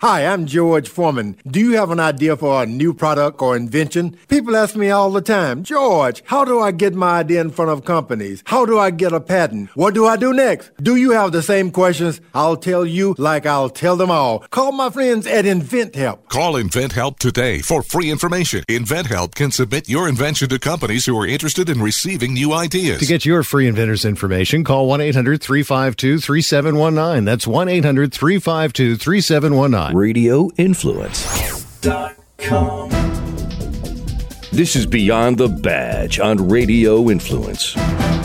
Hi, I'm George Foreman. Do you have an idea for a new product or invention? People ask me all the time, George, how do I get my idea in front of companies? How do I get a patent? What do I do next? Do you have the same questions? I'll tell you like I'll tell them all. Call my friends at InventHelp. Call InventHelp today for free information. InventHelp can submit your invention to companies who are interested in receiving new ideas. To get your free inventor's information, call 1 800 352 3719. That's 1 800 352 3719. RadioInfluence.com. This is Beyond the Badge on Radio Influence.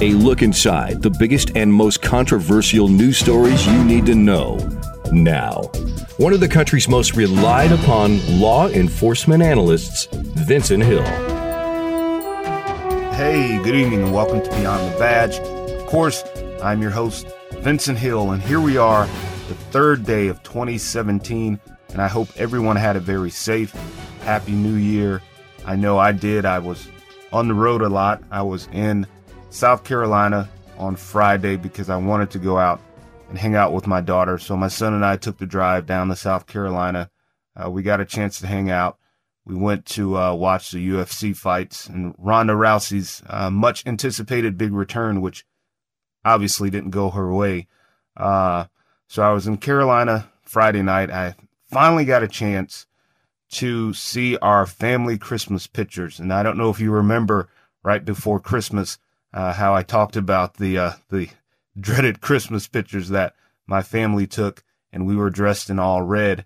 A look inside the biggest and most controversial news stories you need to know now. One of the country's most relied upon law enforcement analysts, Vincent Hill. Hey, good evening and welcome to Beyond the Badge. Of course, I'm your host, Vincent Hill, and here we are, the third day of 2017 and I hope everyone had a very safe, happy new year. I know I did. I was on the road a lot. I was in South Carolina on Friday because I wanted to go out and hang out with my daughter. So my son and I took the drive down to South Carolina. Uh, we got a chance to hang out. We went to uh, watch the UFC fights and Ronda Rousey's uh, much anticipated big return, which obviously didn't go her way. Uh, so I was in Carolina Friday night. I finally got a chance to see our family Christmas pictures. And I don't know if you remember right before Christmas uh, how I talked about the uh, the dreaded Christmas pictures that my family took, and we were dressed in all red.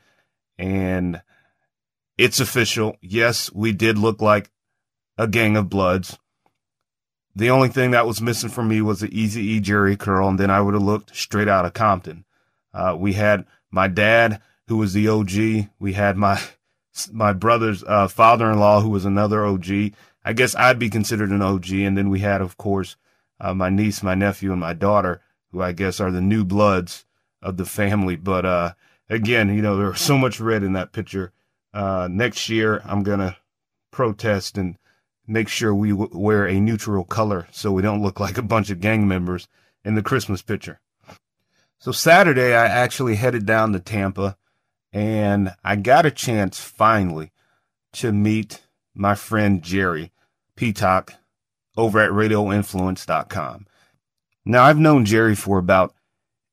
And it's official. Yes, we did look like a gang of bloods. The only thing that was missing from me was the Easy E Jheri curl, and then I would have looked straight out of Compton. Uh, we had my dad who was the OG. We had my my brother's uh, father-in-law, who was another OG. I guess I'd be considered an OG. And then we had, of course, uh, my niece, my nephew, and my daughter, who I guess are the new bloods of the family. But uh, again, you know, there's so much red in that picture. Uh, next year, I'm gonna protest and make sure we w- wear a neutral color so we don't look like a bunch of gang members in the Christmas picture. So Saturday, I actually headed down to Tampa and I got a chance finally to meet my friend Jerry Peacock over at radioinfluence.com. Now, I've known Jerry for about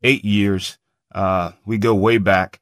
eight years. Uh, we go way back,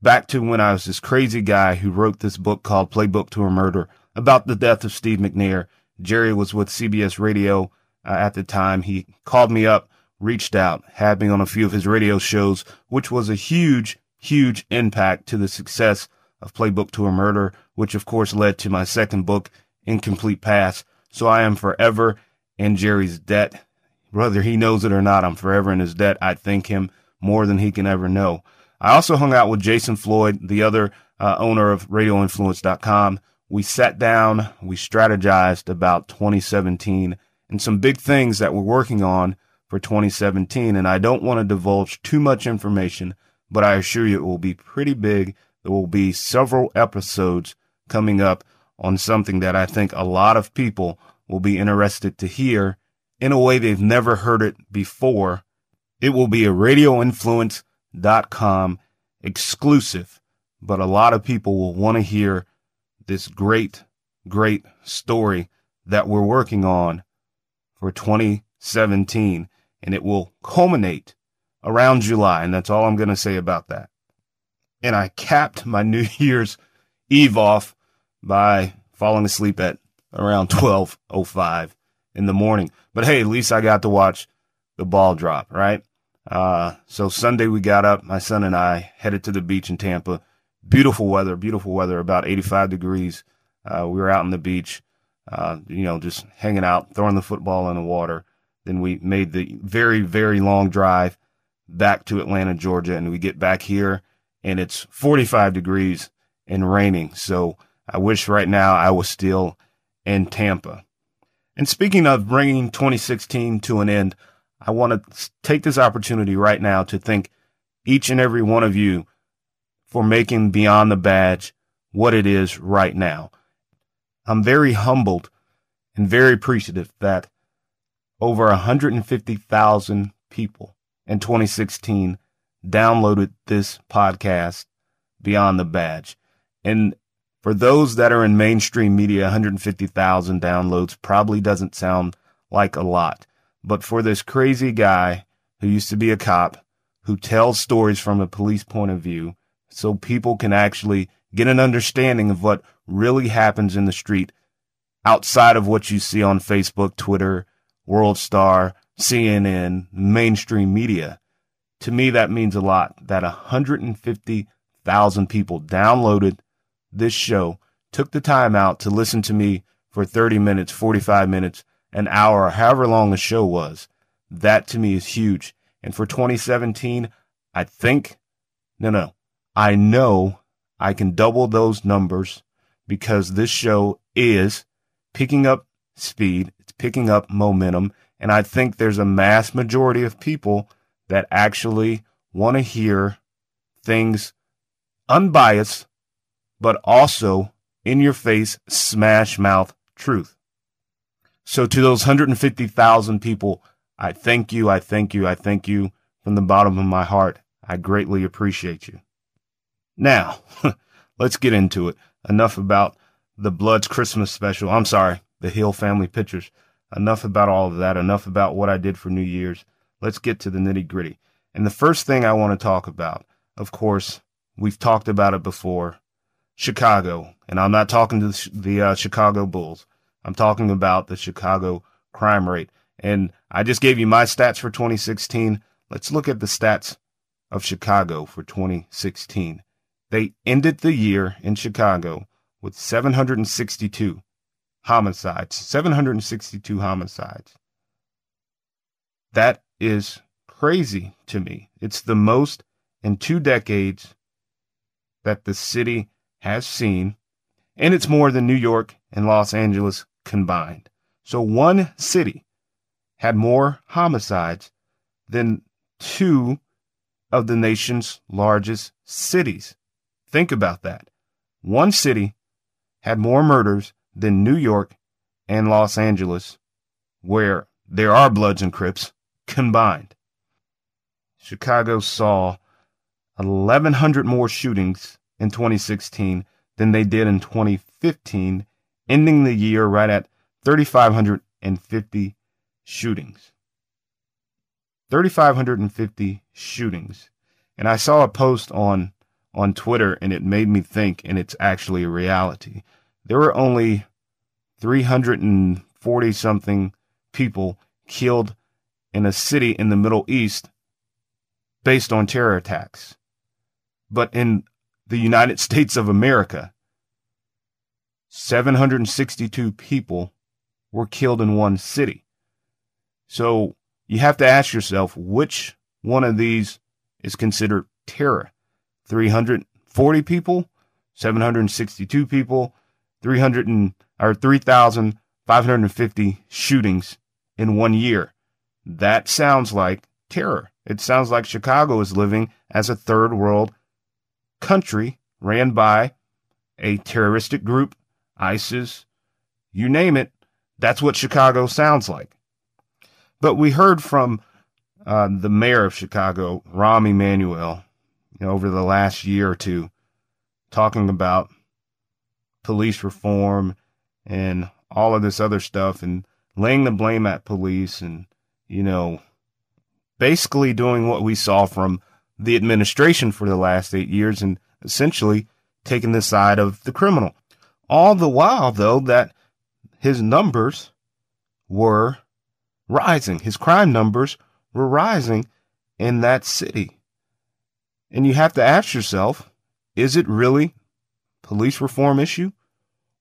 back to when I was this crazy guy who wrote this book called Playbook to a Murder about the death of Steve McNair. Jerry was with CBS Radio uh, at the time. He called me up, reached out, had me on a few of his radio shows, which was a huge huge impact to the success of Playbook to a Murder, which of course led to my second book, Incomplete Past. So I am forever in Jerry's debt. Whether he knows it or not, I'm forever in his debt. I thank him more than he can ever know. I also hung out with Jason Floyd, the other uh, owner of RadioInfluence.com. We sat down, we strategized about 2017 and some big things that we're working on for 2017. And I don't want to divulge too much information but I assure you it will be pretty big. There will be several episodes coming up on something that I think a lot of people will be interested to hear in a way they've never heard it before. It will be a radioinfluence.com exclusive, but a lot of people will want to hear this great, great story that we're working on for 2017 and it will culminate around July, and that's all I'm going to say about that. And I capped my New Year's Eve off by falling asleep at around 12:05 in the morning. But hey, at least I got to watch the ball drop, right? Uh, so Sunday we got up, my son and I headed to the beach in Tampa. Beautiful weather, beautiful weather, about 85 degrees. Uh, we were out on the beach, uh, you know, just hanging out, throwing the football in the water. Then we made the very, very long drive back to Atlanta, Georgia, and we get back here and it's 45 degrees and raining. So I wish right now I was still in Tampa. And speaking of bringing 2016 to an end, I want to take this opportunity right now to thank each and every one of you for making Beyond the Badge what it is right now. I'm very humbled and very appreciative that over 150,000 people in 2016 downloaded this podcast Beyond the Badge. And for those that are in mainstream media, 150,000 downloads probably doesn't sound like a lot. But for this crazy guy who used to be a cop, who tells stories from a police point of view, so people can actually get an understanding of what really happens in the street outside of what you see on Facebook, Twitter, World Star, CNN, mainstream media. To me, that means a lot that 150,000 people downloaded this show, took the time out to listen to me for 30 minutes, 45 minutes, an hour, or however long the show was. That to me is huge. And for 2017, I think, no, no, I know I can double those numbers because this show is picking up speed, it's picking up momentum, and I think there's a mass majority of people that actually want to hear things unbiased, but also in your face, smash mouth truth. So to those 150,000 people, I thank you, I thank you, I thank you from the bottom of my heart. I greatly appreciate you. Now, let's get into it. Enough about the Bloods Christmas special. I'm sorry, the Hill family pictures. Enough about all of that. Enough about what I did for New Year's. Let's get to the nitty gritty. And the first thing I want to talk about, of course, we've talked about it before Chicago. And I'm not talking to the uh, Chicago Bulls. I'm talking about the Chicago crime rate. And I just gave you my stats for 2016. Let's look at the stats of Chicago for 2016. They ended the year in Chicago with 762 homicides, 762 homicides. That is crazy to me. It's the most in two decades that the city has seen, and it's more than New York and Los Angeles combined. So one city had more homicides than two of the nation's largest cities. Think about that. One city had more murders than New York and Los Angeles, where there are Bloods and Crips combined. Chicago saw 1,100 more shootings in 2016 than they did in 2015, ending the year right at 3,550 shootings. 3,550 shootings. And I saw a post on on Twitter and it made me think, and it's actually a reality. There were only 340 something people killed in a city in the Middle East based on terror attacks. But in the United States of America, 762 people were killed in one city. So you have to ask yourself which one of these is considered terror. 340 people, 762 people, 300 and, or 3,550 shootings in one year. That sounds like terror. It sounds like Chicago is living as a third world country ran by a terroristic group, ISIS, you name it. That's what Chicago sounds like. But we heard from uh, the mayor of Chicago, Rahm Emanuel, you know, over the last year or two, talking about police reform and all of this other stuff and laying the blame at police and, you know, basically doing what we saw from the administration for the last eight years and essentially taking the side of the criminal. All the while, though, that his numbers were rising, his crime numbers were rising in that city. And you have to ask yourself, is it really police reform issue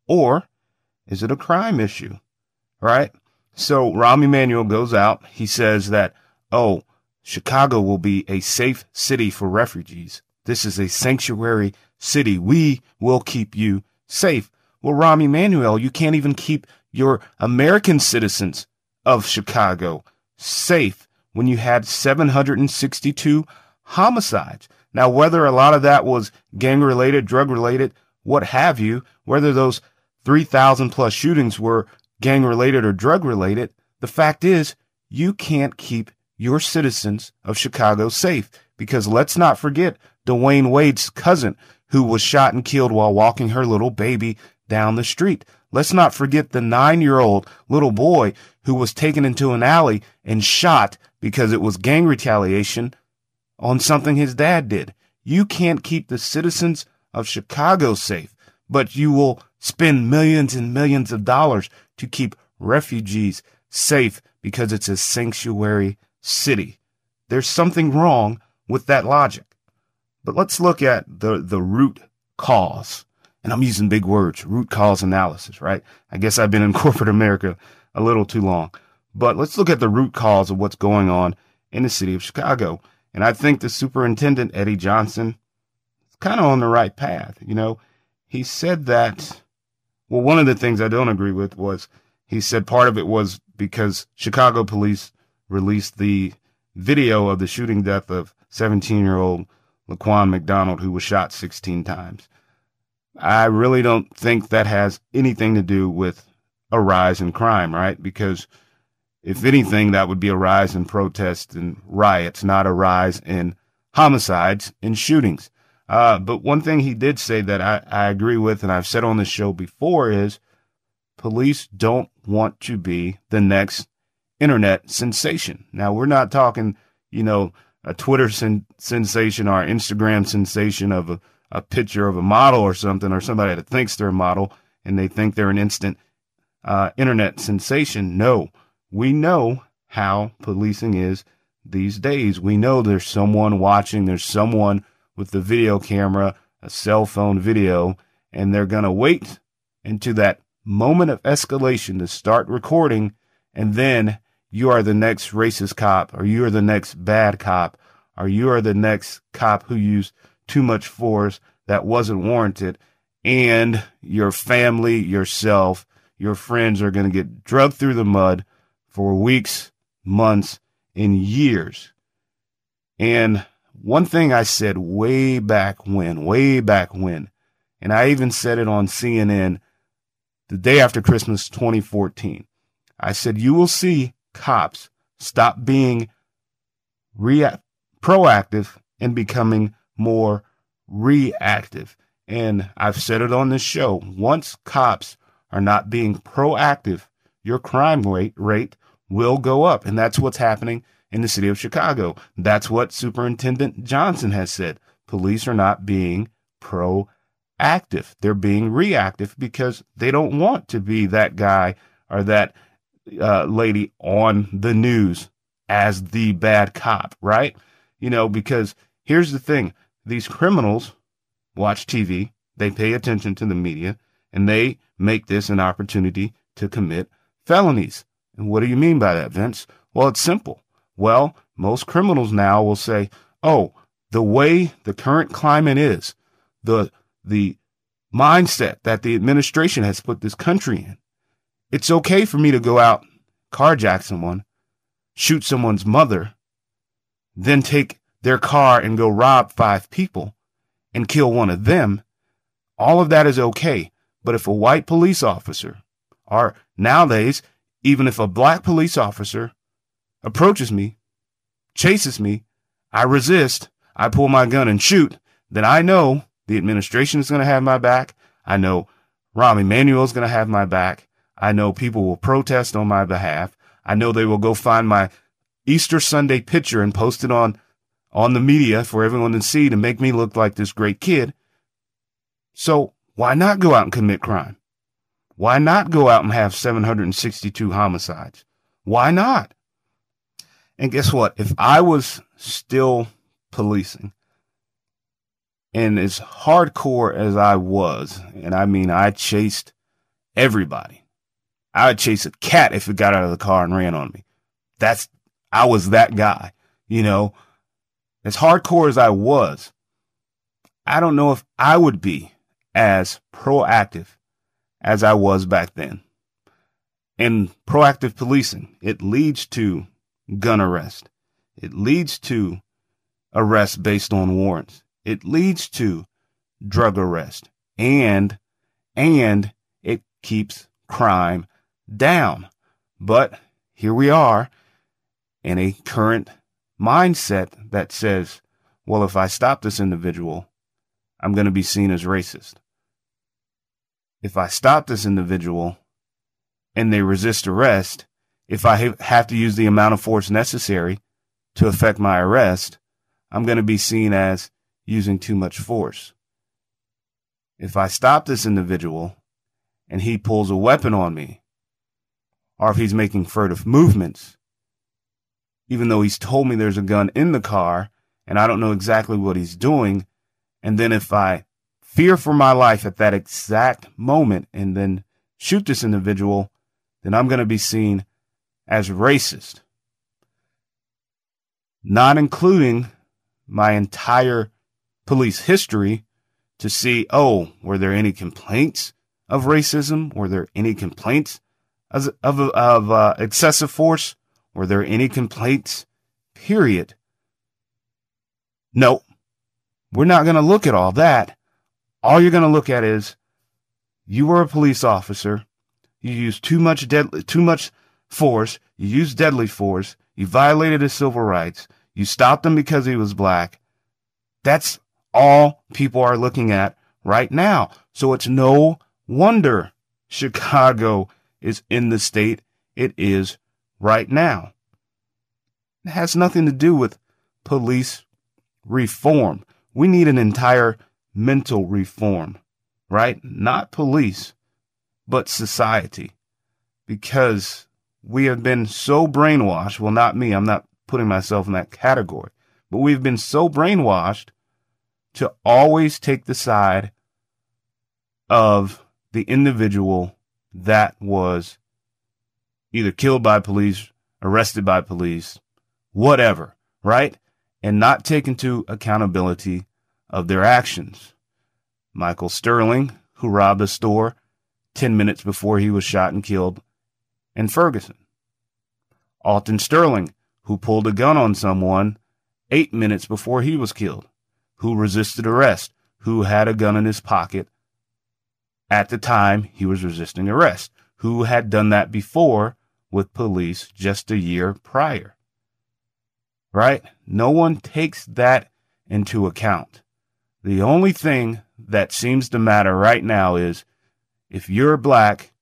or is it a crime issue? Right? So Rahm Emanuel goes out. He says that, oh, Chicago will be a safe city for refugees. This is a sanctuary city. We will keep you safe. Well, Rahm Emanuel, you can't even keep your American citizens of Chicago safe when you had 762 homicides. Now, whether a lot of that was gang related, drug related, what have you, whether those 3,000 plus shootings were gang related or drug related, the fact is you can't keep your citizens of Chicago safe because let's not forget Dwyane Wade's cousin who was shot and killed while walking her little baby down the street. Let's not forget the nine year old little boy who was taken into an alley and shot because it was gang retaliation on something his dad did. You can't keep the citizens of Chicago safe, but you will spend millions and millions of dollars to keep refugees safe because it's a sanctuary city. There's something wrong with that logic. But let's look at the, the root cause. And I'm using big words, root cause analysis, right? I guess I've been in corporate America a little too long. But let's look at the root cause of what's going on in the city of Chicago. And I think the superintendent, Eddie Johnson, is kind of on the right path. You know, he said that, well, one of the things I don't agree with was he said part of it was because Chicago police released the video of the shooting death of 17 year old Laquan McDonald, who was shot 16 times. I really don't think that has anything to do with a rise in crime, right? Because if anything, that would be a rise in protests and riots, not a rise in homicides and shootings. Uh, but one thing he did say that I, I agree with, and I've said on this show before, is police don't want to be the next internet sensation. Now, we're not talking, you know, a Twitter sen- sensation or Instagram sensation of a, a picture of a model or something, or somebody that thinks they're a model and they think they're an instant uh, internet sensation. No, we know how policing is these days. We know there's someone watching, there's someone with the video camera, a cell phone video, and they're going to wait into that moment of escalation to start recording, and then you are the next racist cop, or you are the next bad cop, or you are the next cop who used too much force that wasn't warranted, and your family, yourself, your friends are going to get drugged through the mud for weeks, months, and years. And one thing I said way back when, way back when, and I even said it on CNN the day after Christmas 2014. I said, you will see cops stop being rea- proactive and becoming more reactive. And I've said it on this show. Once cops are not being proactive, your crime rate, rate will go up. And that's what's happening in the city of Chicago. That's what Superintendent Johnson has said. Police are not being proactive. They're being reactive because they don't want to be that guy or that uh, lady on the news as the bad cop, right? You know, because here's the thing these criminals watch TV, they pay attention to the media, and they make this an opportunity to commit felonies. And what do you mean by that, Vince? Well, it's simple. Well, most criminals now will say, oh, the way the current climate is, the, the mindset that the administration has put this country in, it's okay for me to go out, carjack someone, shoot someone's mother, then take their car and go rob five people and kill one of them. All of that is okay. But if a white police officer, or nowadays, even if a black police officer approaches me, chases me, I resist, I pull my gun and shoot, then I know the administration is going to have my back. I know Rahm Emanuel is going to have my back. I know people will protest on my behalf. I know they will go find my Easter Sunday picture and post it on on the media for everyone to see to make me look like this great kid. So why not go out and commit crime? Why not go out and have 762 homicides? Why not? And guess what? If I was still policing and as hardcore as I was, and I mean, I chased everybody. I would chase a cat if it got out of the car and ran on me. That's, I was that guy, you know, as hardcore as I was. I don't know if I would be as proactive as I was back then. And proactive policing, it leads to gun arrest. It leads to arrest based on warrants. It leads to drug arrest and, and it keeps crime down. But here we are in a current mindset that says, well, if I stop this individual, I'm going to be seen as racist. If I stop this individual and they resist arrest, if I have to use the amount of force necessary to effect my arrest, I'm going to be seen as using too much force. If I stop this individual and he pulls a weapon on me, or if he's making furtive movements, even though he's told me there's a gun in the car and I don't know exactly what he's doing, and then if I fear for my life at that exact moment and then shoot this individual, then I'm going to be seen as racist. Not including my entire police history to see, oh, were there any complaints of racism? Were there any complaints of, of, of uh, excessive force? Were there any complaints? Period. No, we're not going to look at all that. All you're going to look at is you were a police officer. You used too much deadly, too much force. You used deadly force. You violated his civil rights. You stopped him because he was black. That's all people are looking at right now. So it's no wonder Chicago is in the state it is right now. It has nothing to do with police reform. We need an entire mental reform, right? Not police, but society. Because we have been so brainwashed. Well, not me. I'm not putting myself in that category, but we've been so brainwashed to always take the side of the individual that was either killed by police, arrested by police, whatever, right? And not take into accountability of their actions. Michael Sterling, who robbed a store 10 minutes before he was shot and killed in Ferguson. Alton Sterling, who pulled a gun on someone eight minutes before he was killed who resisted arrest, who had a gun in his pocket at the time he was resisting arrest, who had done that before with police just a year prior. Right? No one takes that into account. The only thing that seems to matter right now is if you're black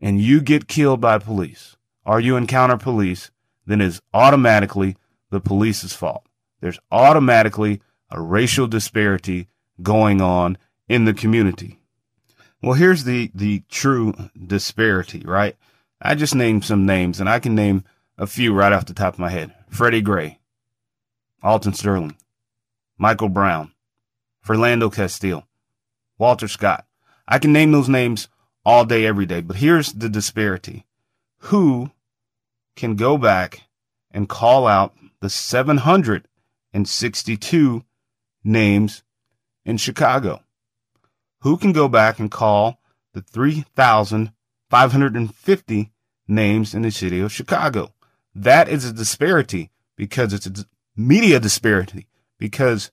and you get killed by police or you encounter police, then it's automatically the police's fault. There's automatically a racial disparity going on in the community. Well, here's the, the true disparity, right? I just named some names and I can name a few right off the top of my head. Freddie Gray, Alton Sterling, Michael Brown, Philando Castile, Walter Scott. I can name those names all day, every day, but here's the disparity. Who can go back and call out the 762 names in Chicago. Who can go back and call the 3,550 names in the city of Chicago? That is a disparity because it's a media disparity because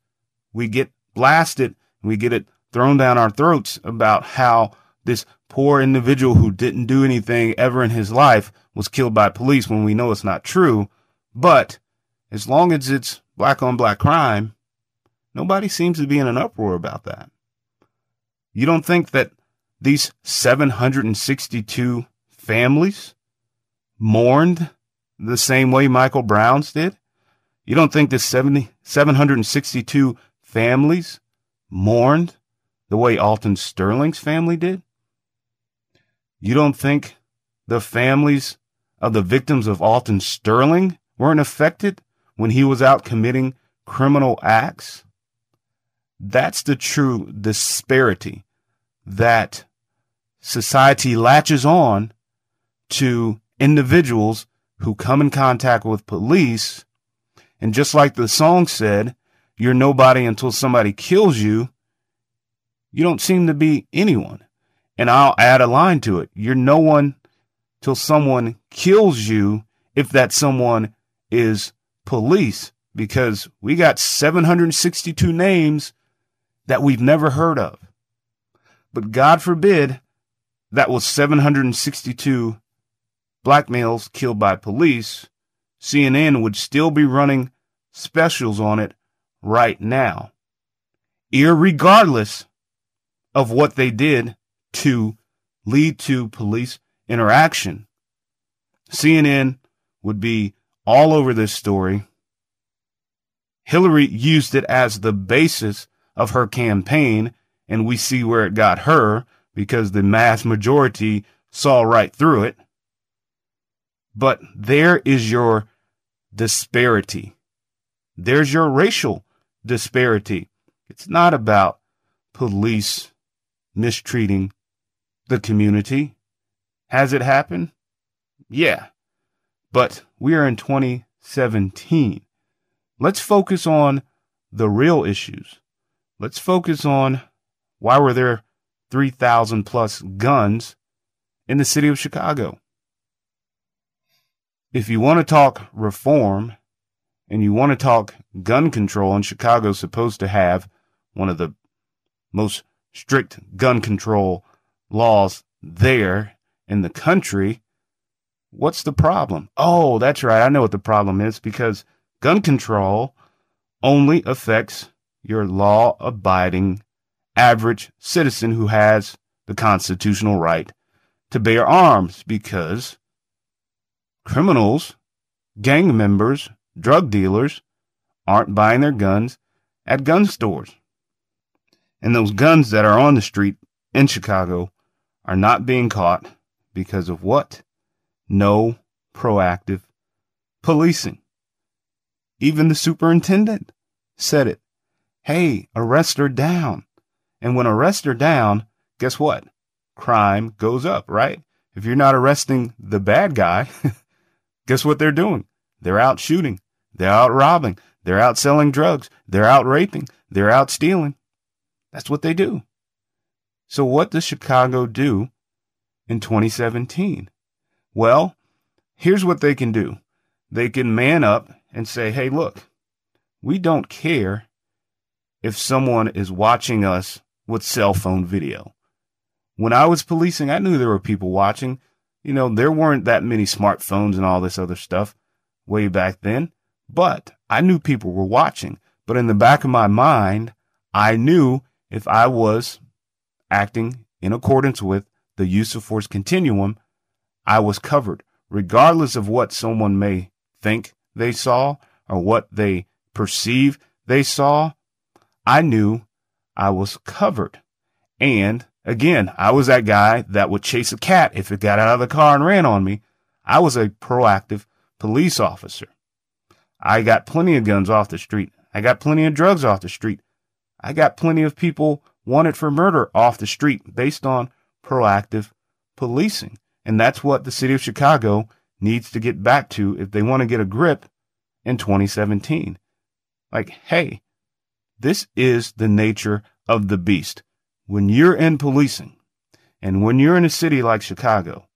we get blasted, we get it thrown down our throats about how this poor individual who didn't do anything ever in his life was killed by police when we know it's not true. But as long as it's black on black crime, Nobody seems to be in an uproar about that. You don't think that these 762 families mourned the same way Michael Brown's did? You don't think the 70, 762 families mourned the way Alton Sterling's family did? You don't think the families of the victims of Alton Sterling weren't affected when he was out committing criminal acts? That's the true disparity that society latches on to individuals who come in contact with police. And just like the song said, you're nobody until somebody kills you. You don't seem to be anyone. And I'll add a line to it. You're no one till someone kills you if that someone is police because we got 762 names that we've never heard of. But God forbid that was 762 black males killed by police. CNN would still be running specials on it right now. irregardless of what they did to lead to police interaction. CNN would be all over this story. Hillary used it as the basis of her campaign, and we see where it got her because the mass majority saw right through it. But there is your disparity. There's your racial disparity. It's not about police mistreating the community. Has it happened? Yeah. But we are in 2017. Let's focus on the real issues. Let's focus on why were there 3,000 plus guns in the city of Chicago? If you want to talk reform and you want to talk gun control, and Chicago's supposed to have one of the most strict gun control laws there in the country, what's the problem? Oh, that's right. I know what the problem is because gun control only affects your law abiding average citizen who has the constitutional right to bear arms because criminals, gang members, drug dealers aren't buying their guns at gun stores. And those guns that are on the street in Chicago are not being caught because of what? No proactive policing. Even the superintendent said it. Hey, arrest her down. And when arrest her down, guess what? Crime goes up, right? If you're not arresting the bad guy, guess what they're doing? They're out shooting. They're out robbing. They're out selling drugs. They're out raping. They're out stealing. That's what they do. So what does Chicago do in 2017? Well, here's what they can do. They can man up and say, Hey, look, we don't care if someone is watching us with cell phone video. When I was policing, I knew there were people watching. You know, there weren't that many smartphones and all this other stuff way back then, but I knew people were watching. But in the back of my mind, I knew if I was acting in accordance with the use of force continuum, I was covered, regardless of what someone may think they saw or what they perceive they saw. I knew I was covered. And again, I was that guy that would chase a cat if it got out of the car and ran on me. I was a proactive police officer. I got plenty of guns off the street. I got plenty of drugs off the street. I got plenty of people wanted for murder off the street based on proactive policing. And that's what the city of Chicago needs to get back to if they want to get a grip in 2017. Like, hey, this is the nature of the beast. When you're in policing and when you're in a city like Chicago,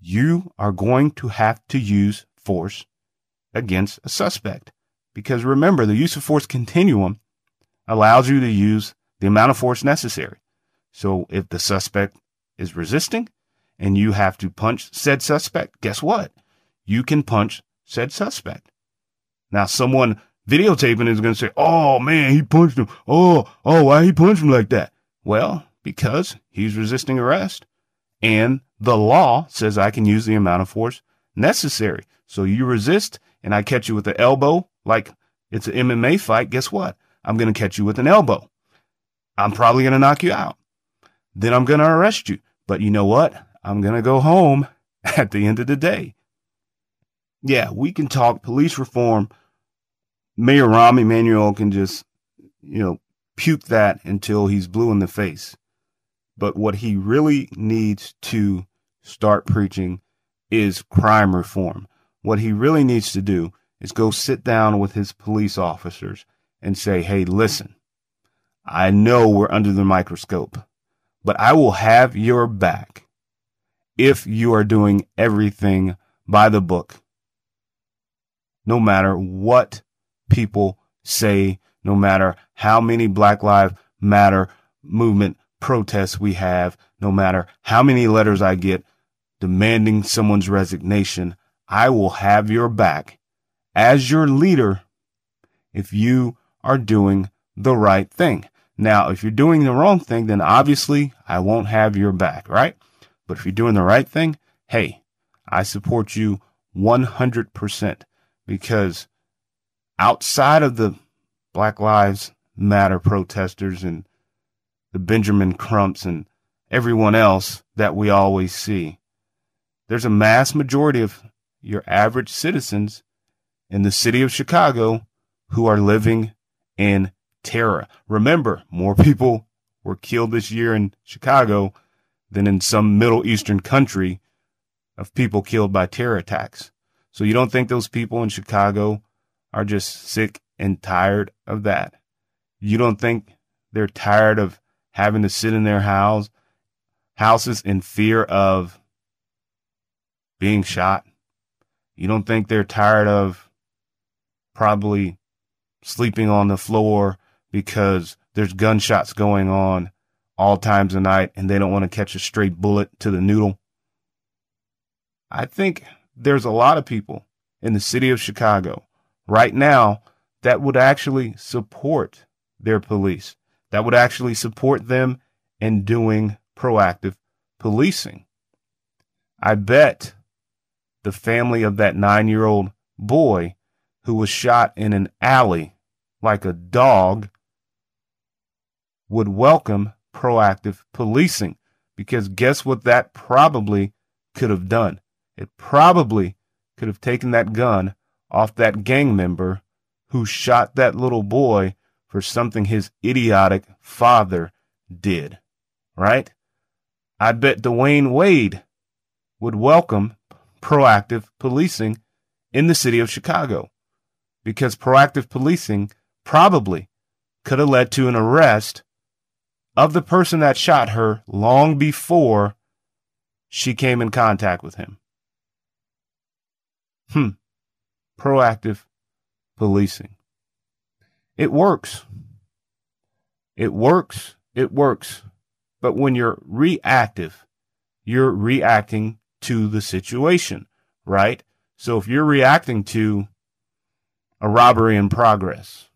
you are going to have to use force against a suspect. Because remember, the use of force continuum allows you to use the amount of force necessary. So if the suspect is resisting and you have to punch said suspect, guess what? You can punch said suspect. Now, someone videotaping is going to say, Oh man, he punched him. Oh, oh, why he punched him like that? Well, because he's resisting arrest and the law says I can use the amount of force necessary. So you resist and I catch you with the elbow like it's an MMA fight. Guess what? I'm going to catch you with an elbow. I'm probably going to knock you out. Then I'm going to arrest you. But you know what? I'm going to go home at the end of the day. Yeah, we can talk police reform. Mayor Rahm Emanuel can just, you know, puke that until he's blue in the face. But what he really needs to start preaching is crime reform. What he really needs to do is go sit down with his police officers and say, Hey, listen, I know we're under the microscope, but I will have your back if you are doing everything by the book. No matter what people say, no matter how many Black Lives Matter movement protests we have, no matter how many letters I get demanding someone's resignation, I will have your back as your leader if you are doing the right thing. Now, if you're doing the wrong thing, then obviously I won't have your back, right? But if you're doing the right thing, hey, I support you 100% because outside of the Black Lives Matter protesters and the Benjamin Crumps and everyone else that we always see, there's a mass majority of your average citizens in the city of Chicago who are living in terror. Remember, more people were killed this year in Chicago than in some Middle Eastern country of people killed by terror attacks. So you don't think those people in Chicago are just sick and tired of that? You don't think they're tired of having to sit in their house houses in fear of being shot? You don't think they're tired of probably sleeping on the floor because there's gunshots going on all times of night and they don't want to catch a straight bullet to the noodle. I think there's a lot of people in the city of Chicago right now that would actually support their police, that would actually support them in doing proactive policing. I bet the family of that nine year old boy who was shot in an alley like a dog would welcome proactive policing because guess what that probably could have done? It probably could have taken that gun off that gang member who shot that little boy for something his idiotic father did. Right? I bet Dwyane Wade would welcome proactive policing in the city of Chicago because proactive policing probably could have led to an arrest of the person that shot her long before she came in contact with him. Hmm. Proactive policing. It works. It works. It works. But when you're reactive, you're reacting to the situation, right? So if you're reacting to a robbery in progress,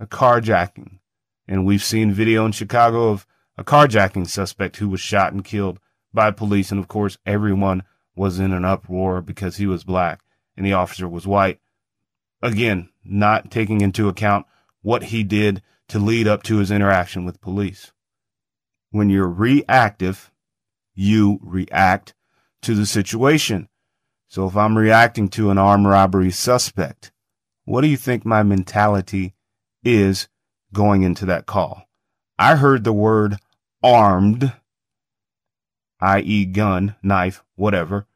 a carjacking, and we've seen video in Chicago of a carjacking suspect who was shot and killed by police. And of course, everyone was in an uproar because he was black and the officer was white. Again, not taking into account what he did to lead up to his interaction with police. When you're reactive, you react to the situation. So if I'm reacting to an armed robbery suspect, what do you think my mentality is going into that call. I heard the word armed, i.e., gun, knife, whatever,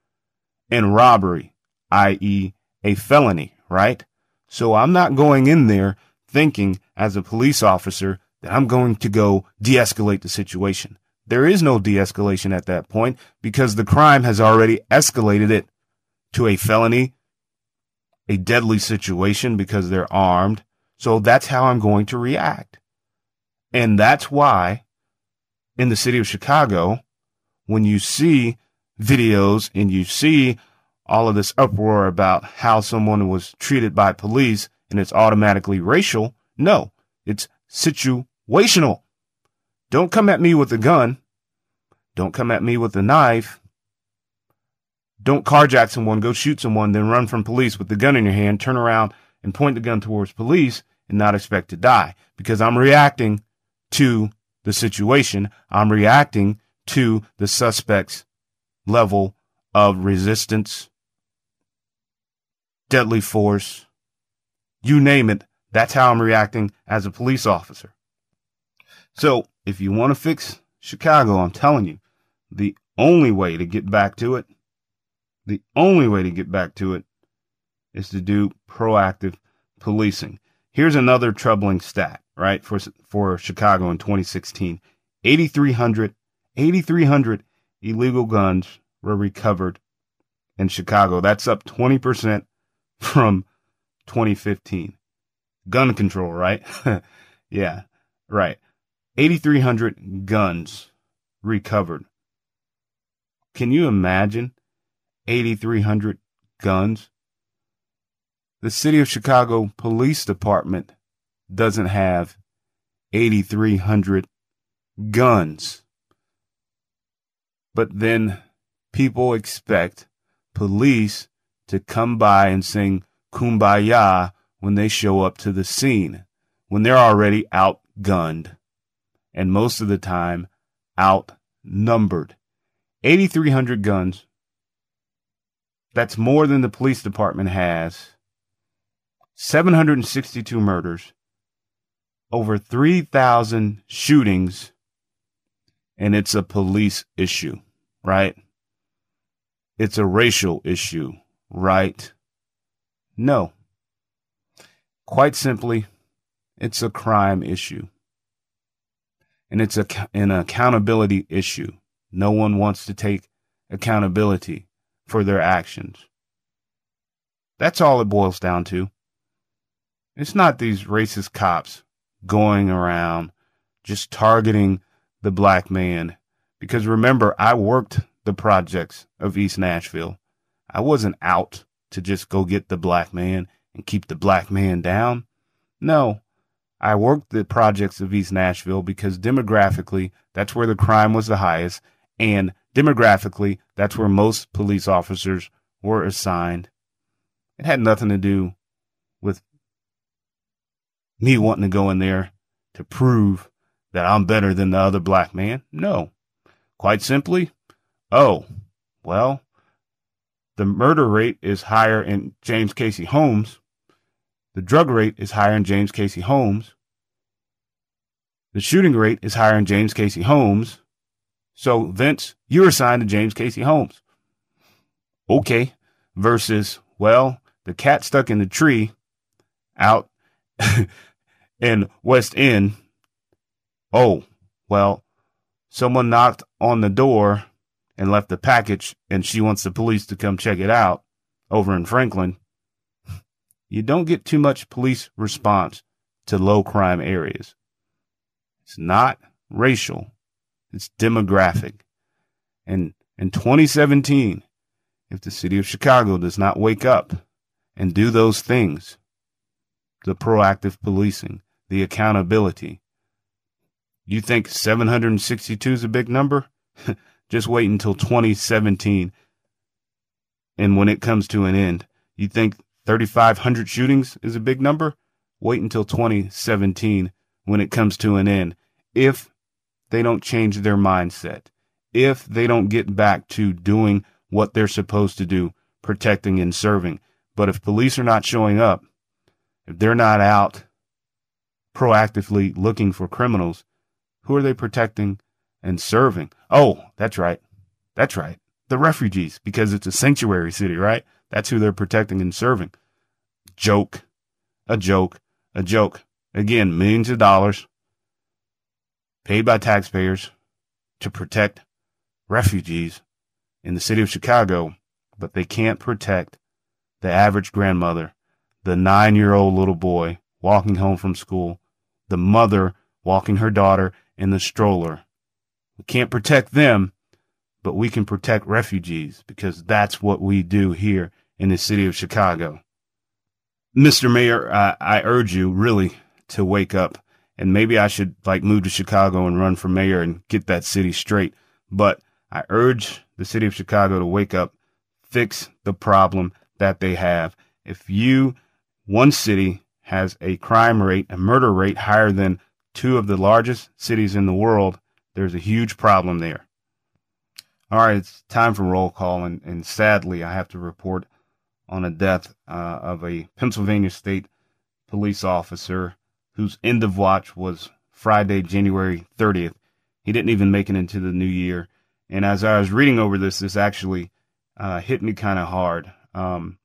and robbery, i.e., a felony, right? So I'm not going in there thinking as a police officer that I'm going to go de escalate the situation. There is no de escalation at that point because the crime has already escalated it to a felony, a deadly situation because they're armed, so that's how I'm going to react. And that's why in the city of Chicago, when you see videos and you see all of this uproar about how someone was treated by police and it's automatically racial, no, it's situational. Don't come at me with a gun. Don't come at me with a knife. Don't carjack someone, go shoot someone, then run from police with the gun in your hand, turn around and point the gun towards police and not expect to die because I'm reacting to the situation. I'm reacting to the suspect's level of resistance, deadly force, you name it. That's how I'm reacting as a police officer. So if you want to fix Chicago, I'm telling you, the only way to get back to it, the only way to get back to it is to do proactive policing. Here's another troubling stat, right? For for Chicago in 2016, 8300 8300 illegal guns were recovered in Chicago. That's up 20% from 2015. Gun control, right? yeah, right. 8,300 guns recovered. Can you imagine 8,300 guns the city of Chicago Police Department doesn't have 8,300 guns. But then people expect police to come by and sing kumbaya when they show up to the scene, when they're already outgunned, and most of the time outnumbered. 8,300 guns. That's more than the police department has. 762 murders, over 3,000 shootings, and it's a police issue, right? It's a racial issue, right? No. Quite simply, it's a crime issue. And it's a, an accountability issue. No one wants to take accountability for their actions. That's all it boils down to. It's not these racist cops going around just targeting the black man. Because remember, I worked the projects of East Nashville. I wasn't out to just go get the black man and keep the black man down. No, I worked the projects of East Nashville because demographically, that's where the crime was the highest. And demographically, that's where most police officers were assigned. It had nothing to do with me wanting to go in there to prove that I'm better than the other black man. No. Quite simply, oh, well, the murder rate is higher in James Cayce Homes. The drug rate is higher in James Cayce Homes. The shooting rate is higher in James Cayce Homes. So, Vince, you're assigned to James Cayce Homes. Okay. Versus, well, the cat stuck in the tree out in West End. Oh, well, someone knocked on the door and left a package and she wants the police to come check it out over in Franklin. You don't get too much police response to low crime areas. It's not racial. It's demographic. And in 2017, if the city of Chicago does not wake up and do those things, the proactive policing, the accountability. You think 762 is a big number? Just wait until 2017. And when it comes to an end, you think 3,500 shootings is a big number? Wait until 2017 when it comes to an end. If they don't change their mindset, if they don't get back to doing what they're supposed to do, protecting and serving. But if police are not showing up, if they're not out proactively looking for criminals, who are they protecting and serving? Oh, that's right. That's right. The refugees, because it's a sanctuary city, right? That's who they're protecting and serving. Joke. A joke. A joke. Again, millions of dollars paid by taxpayers to protect refugees in the city of Chicago, but they can't protect the average grandmother, the nine year old little boy walking home from school the mother walking her daughter in the stroller. We can't protect them, but we can protect refugees because that's what we do here in the city of Chicago. Mr. Mayor, I, I urge you really to wake up and maybe I should like move to Chicago and run for mayor and get that city straight. But I urge the city of Chicago to wake up, fix the problem that they have. If you, one city has a crime rate, a murder rate higher than two of the largest cities in the world, there's a huge problem there. All right, it's time for roll call, and, and sadly, I have to report on a death uh, of a Pennsylvania State police officer whose end of watch was Friday, January 30th. He didn't even make it into the new year. And as I was reading over this, this actually uh, hit me kind of hard. Um,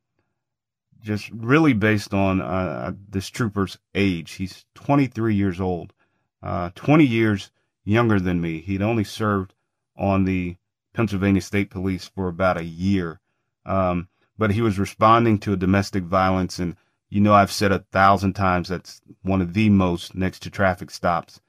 just really based on uh, this trooper's age. He's 23 years old, uh, 20 years younger than me. He'd only served on the Pennsylvania State Police for about a year, um, but he was responding to a domestic violence. And you know, I've said a thousand times that's one of the most next to traffic stops,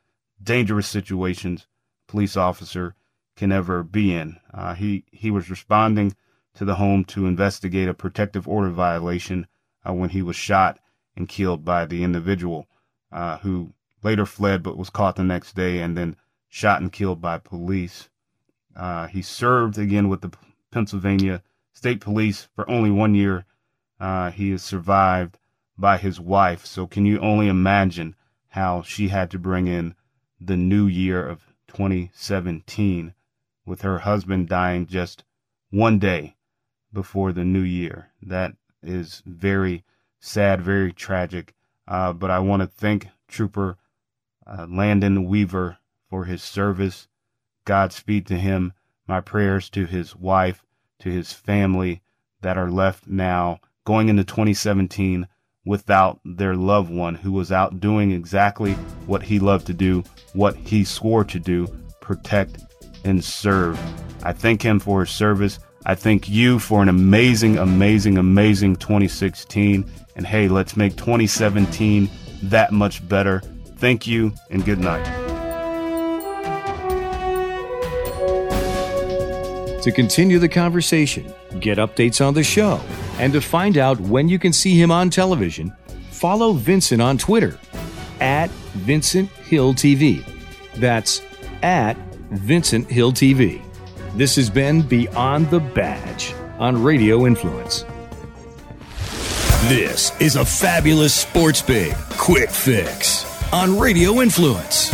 dangerous situations police officer can ever be in. Uh, he he was responding to the home to investigate a protective order violation uh, when he was shot and killed by the individual uh, who later fled but was caught the next day and then shot and killed by police. Uh, he served again with the Pennsylvania State Police for only one year. Uh, he is survived by his wife. So can you only imagine how she had to bring in the new year of 2017 with her husband dying just one day before the new year? That is very sad, very tragic. Uh, but I want to thank Trooper uh, Landon Weaver for his service. Godspeed to him. My prayers to his wife, to his family that are left now going into 2017 without their loved one who was out doing exactly what he loved to do, what he swore to do protect and serve. I thank him for his service. I thank you for an amazing, amazing, amazing 2016. And hey, let's make 2017 that much better. Thank you and good night. To continue the conversation, get updates on the show, and to find out when you can see him on television, follow Vincent on Twitter at Vincent Hill TV. That's at Vincent Hill TV. This has been Beyond the Badge on Radio Influence. This is a fabulous Sports Babe quick fix on Radio Influence.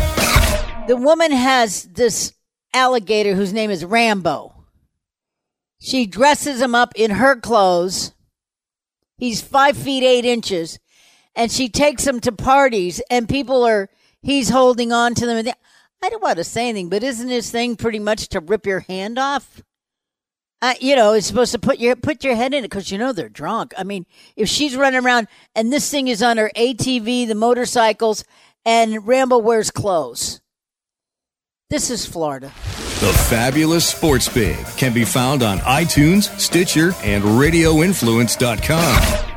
The woman has this alligator whose name is Rambo. She dresses him up in her clothes. He's five feet eight inches, and she takes him to parties, and people are he's holding on to them. I don't want to say anything, but isn't his thing pretty much to rip your hand off? Uh, you know, it's supposed to put your put your head in it because you know they're drunk. I mean, if she's running around and this thing is on her ATV, the motorcycles, and Rambo wears clothes. This is Florida. The fabulous Sports Babe can be found on iTunes, Stitcher, and RadioInfluence.com.